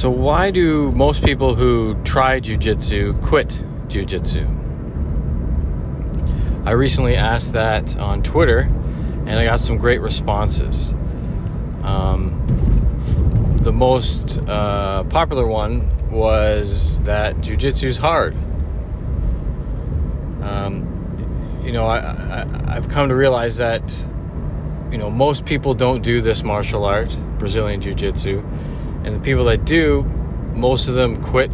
So, why do most people who try jujitsu quit jujitsu? I recently asked that on Twitter and I got some great responses. Um, the most uh, popular one was that jujitsu is hard. Um, you know, I, I, I've come to realize that, you know, most people don't do this martial art, Brazilian Jiu Jitsu, and the people that do, most of them quit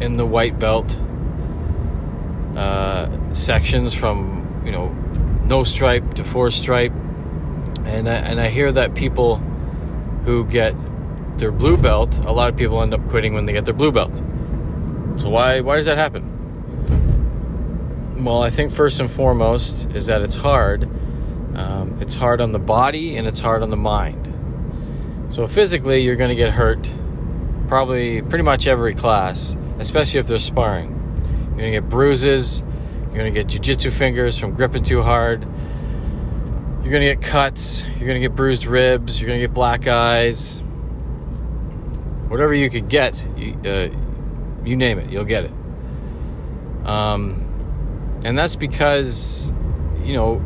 in the white belt uh, sections from, you know, no stripe to four stripe. And I, and I hear that people who get their blue belt, a lot of people end up quitting when they get their blue belt. So why why does that happen? Well, I think first and foremost is that it's hard. Um, it's hard on the body and it's hard on the mind. So physically, you're going to get hurt probably pretty much every class, especially if they're sparring. You're going to get bruises. You're going to get jujitsu fingers from gripping too hard. You're going to get cuts. You're going to get bruised ribs. You're going to get black eyes whatever you could get, you, uh, you name it, you'll get it. Um, and that's because, you know,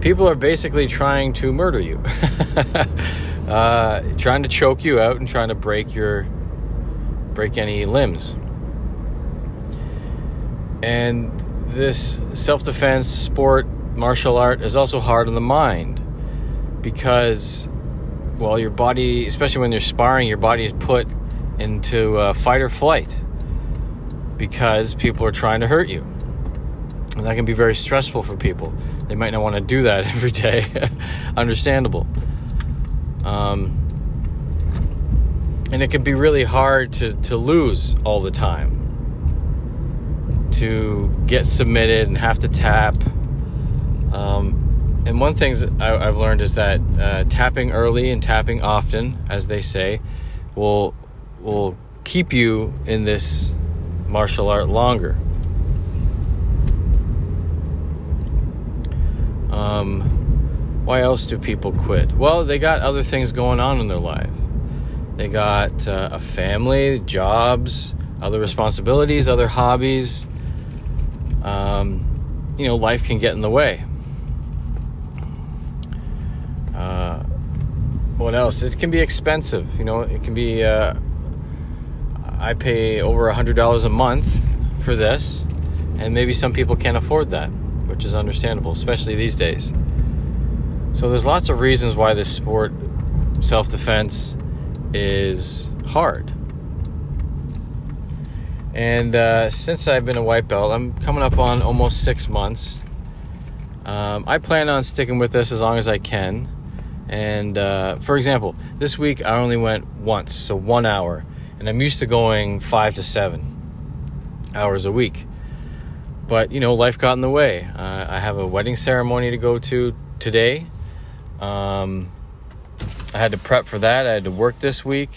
people are basically trying to murder you, uh, trying to choke you out and trying to break your break any limbs. And this self-defense sport martial art is also hard on the mind because well, your body, especially when you're sparring, your body is put into uh, fight or flight because people are trying to hurt you. And that can be very stressful for people. They might not want to do that every day. Understandable. Um, and it can be really hard to, to lose all the time, to get submitted and have to tap. Um, and one thing I, have learned is that uh, tapping early and tapping often, as they say, will will keep you in this martial art longer. Um, why else do people quit? Well, they got other things going on in their life. They got uh, a family, jobs, other responsibilities, other hobbies. Um, you know, life can get in the way. what else? It can be expensive. You know, it can be. Uh, I pay over a hundred dollars a month for this, and maybe some people can't afford that, which is understandable, especially these days. So there's lots of reasons why this sport, self-defense, is hard. And uh, since I've been a white belt, I'm coming up on almost six months. Um, I plan on sticking with this as long as I can. And uh, for example, this week I only went once, so one hour, and I'm used to going five to seven hours a week. But you know, life got in the way. Uh, I have a wedding ceremony to go to today. Um, I had to prep for that. I had to work this week.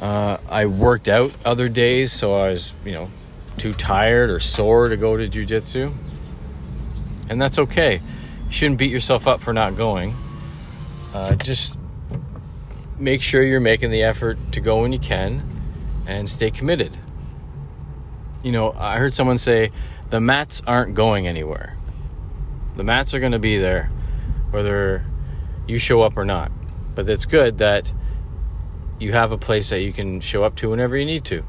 Uh, I worked out other days, so I was, you know, too tired or sore to go to jujitsu. And that's okay. You shouldn't beat yourself up for not going uh, just make sure you're making the effort to go when you can and stay committed. You know, I heard someone say the mats aren't going anywhere. The mats are going to be there whether you show up or not. But it's good that you have a place that you can show up to whenever you need to.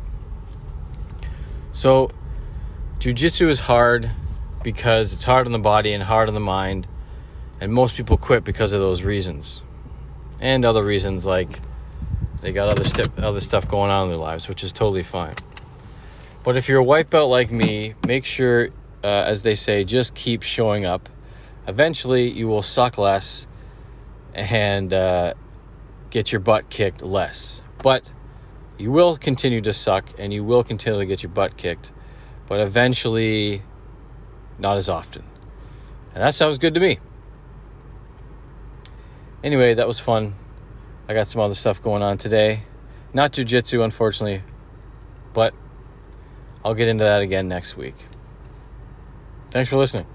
So, jujitsu is hard because it's hard on the body and hard on the mind and most people quit because of those reasons. And other reasons like they got other, st- other stuff going on in their lives, which is totally fine. But if you're a white belt like me, make sure, uh, as they say, just keep showing up. Eventually, you will suck less and uh, get your butt kicked less. But you will continue to suck and you will continue to get your butt kicked, but eventually, not as often. And that sounds good to me anyway, that was fun. I got some other stuff going on today. Not jujitsu, unfortunately, but I'll get into that again next week. Thanks for listening.